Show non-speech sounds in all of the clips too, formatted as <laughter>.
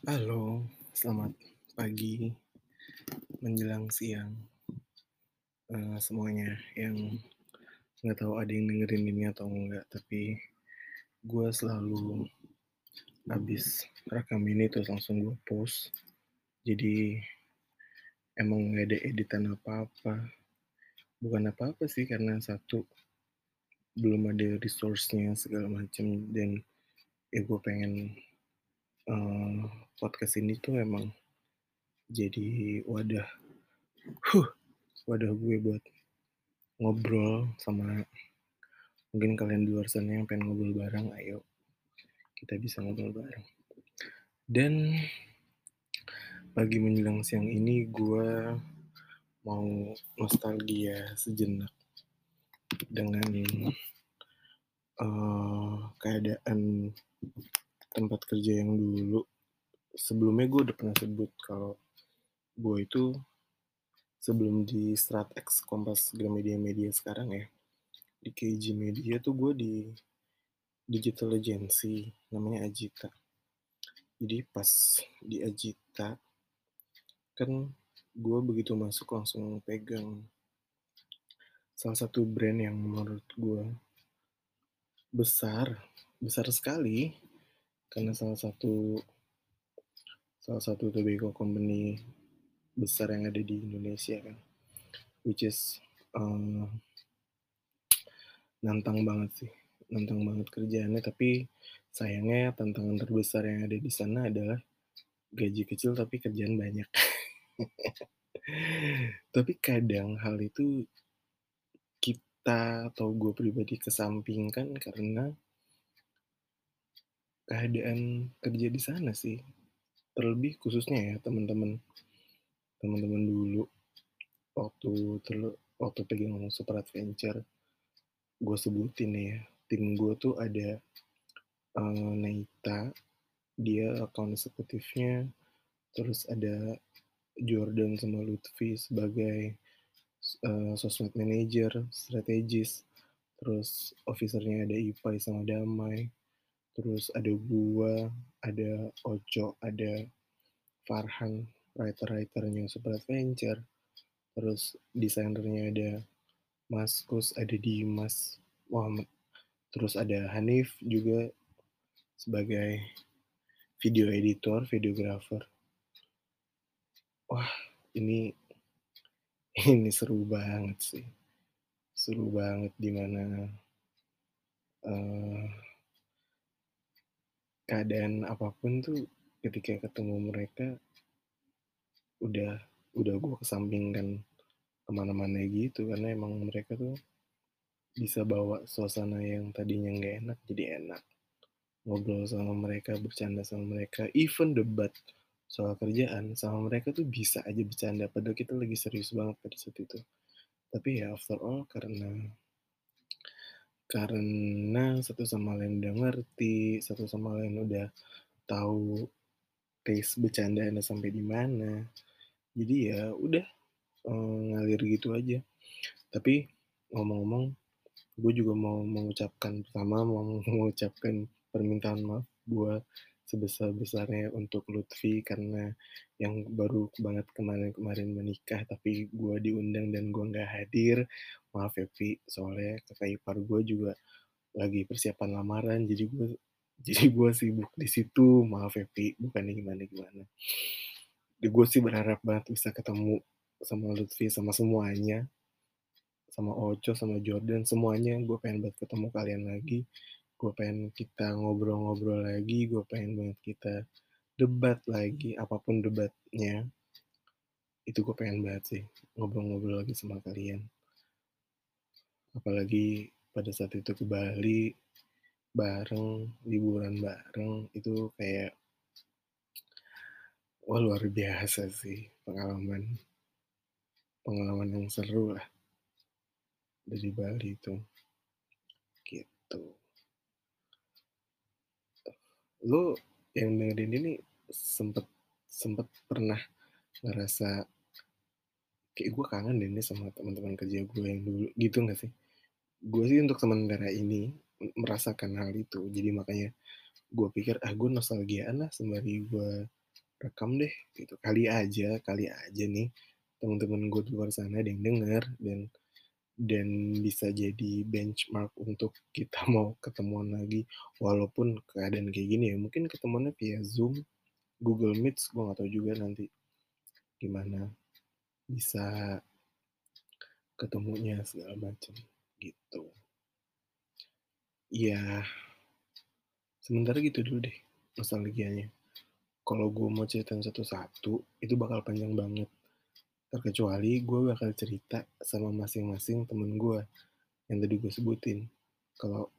Halo, selamat pagi menjelang siang, eee, semuanya yang nggak tahu ada yang dengerin ini atau enggak, tapi gue selalu habis rekam ini terus langsung gue post. Jadi emang nggak ada editan apa-apa. Bukan apa-apa sih karena satu belum ada resource-nya segala macem dan ya gue pengen eee, podcast ini tuh memang jadi wadah huh, wadah gue buat ngobrol sama mungkin kalian di luar sana yang pengen ngobrol bareng, ayo kita bisa ngobrol bareng. Dan pagi menjelang siang ini gue mau nostalgia sejenak dengan eee, keadaan tempat kerja yang dulu. Sebelumnya gue udah pernah sebut kalau gue itu sebelum di Stratex Kompas Gramedia Media sekarang ya, di KJ Media tuh gue di digital agency namanya Ajita. Jadi pas di Ajita kan gue begitu masuk langsung pegang salah satu brand yang menurut gue besar, besar sekali karena salah satu salah satu tobacco company besar yang ada di Indonesia kan, which is eee, nantang banget sih, nantang banget kerjaannya tapi sayangnya tantangan terbesar yang ada di sana adalah gaji kecil tapi kerjaan banyak. <laughs> Tapi kadang hal itu kita atau gue pribadi kesampingkan karena keadaan kerja di sana sih. Terlebih khususnya ya teman-teman teman-teman dulu waktu terle waktu pegang Super Adventure, gue sebutin ya, tim gue tuh ada eee, Neita, dia account eksekutifnya, terus ada Jordan sama Lutfi sebagai eee, sosmed manager, strategis, terus officer-nya ada Ipai sama Damai, terus ada gua, ada Oco, ada Farhan, writer-writer-nya Super Adventure, terus desainernya ada Maskus, ada Dimas, wah terus ada Hanif juga sebagai video editor, videographer. Wah, ini <laughs> ini seru banget sih. Seru banget di mana eee, keadaan apa pun tuh ketika ketemu mereka udah udah gue kesampingkan ke mana-mana gitu karena emang mereka tuh bisa bawa suasana yang tadinya nggak enak jadi enak. Ngobrol sama mereka, bercanda sama mereka, even debat soal kerjaan sama mereka tuh bisa aja bercanda padahal kita lagi serius banget pada saat itu. Tapi ya after all karena karena satu sama lain udah ngerti, satu sama lain udah tahu taste bercandaannya sampai di mana. Jadi ya udah eee, ngalir gitu aja. Tapi ngomong-ngomong, gue juga mau mengucapkan pertama mau <laughs> mengucapkan permintaan maaf gue sebesar-besarnya untuk Lutfi karena yang baru banget kemarin-kemarin menikah tapi gue diundang dan gue nggak hadir. Maaf ya Pi, soalnya kakak ipar gue juga lagi persiapan lamaran jadi gue <laughs> jadi gue sibuk di situ. Maaf ya Pi, bukannya gimana-gimana. Gue sih berharap banget bisa ketemu sama Lutfi sama semuanya, sama Oco, sama Jordan, semuanya gue pengen banget ketemu kalian lagi. Gue pengen kita ngobrol-ngobrol lagi, gue pengen banget kita debat lagi, apa pun debatnya. Itu gue pengen banget sih ngobrol-ngobrol lagi sama kalian. Apalagi pada saat itu ke Bali bareng, liburan bareng, itu kayak wah luar biasa sih pengalaman pengalaman yang seru lah dari Bali itu. Gitu. Lu yang dengerin ini sempet sempet pernah ngerasa kayak gue kangen deh nih sama teman-teman kerja gue yang dulu gitu nggak sih? Gue sih untuk sementara ini merasakan hal itu. Jadi makanya gue pikir ah gue nostalgiaan lah sembari gue rekam deh gitu, kali aja kali aja nih temen-temen gue di luar sana ada yang denger dan dan bisa jadi benchmark untuk kita <laughs> mau ketemuan lagi walaupun keadaan kayak gini ya, mungkin ketemuannya via Zoom, Google Meet, gue nggak tahu juga nanti gimana bisa ketemunya segala macam gitu. Iya, sementara gitu dulu deh nostalgianya. Kalau gue mau ceritain satu-satu, itu bakal panjang banget. Terkecuali gue bakal cerita sama masing-masing temen gue yang tadi gue sebutin. Kalau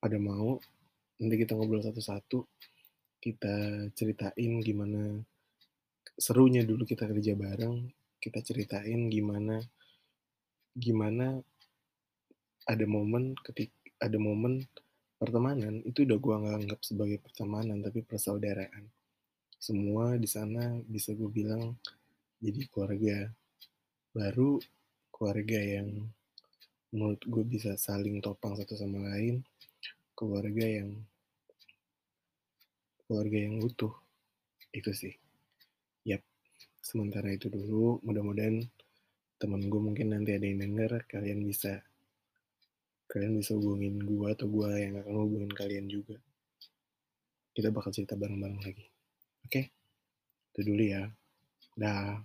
ada mau, nanti kita ngobrol satu-satu, kita ceritain gimana serunya dulu kita kerja bareng, kita ceritain gimana gimana ada momen ketik ada momen pertemanan itu udah gue nggak anggap sebagai pertemanan tapi persaudaraan semua di sana bisa gue bilang jadi keluarga. Baru keluarga yang menurut gue bisa saling topang satu sama lain keluarga yang keluarga yang utuh. Itu sih. Yap. Sementara itu dulu mudah-mudahan temen gue mungkin nanti ada yang denger kalian bisa kalian bisa hubungin gue atau gue yang akan hubungin kalian juga. Kita bakal cerita bareng-bareng lagi. Oke? Itu dulu ya da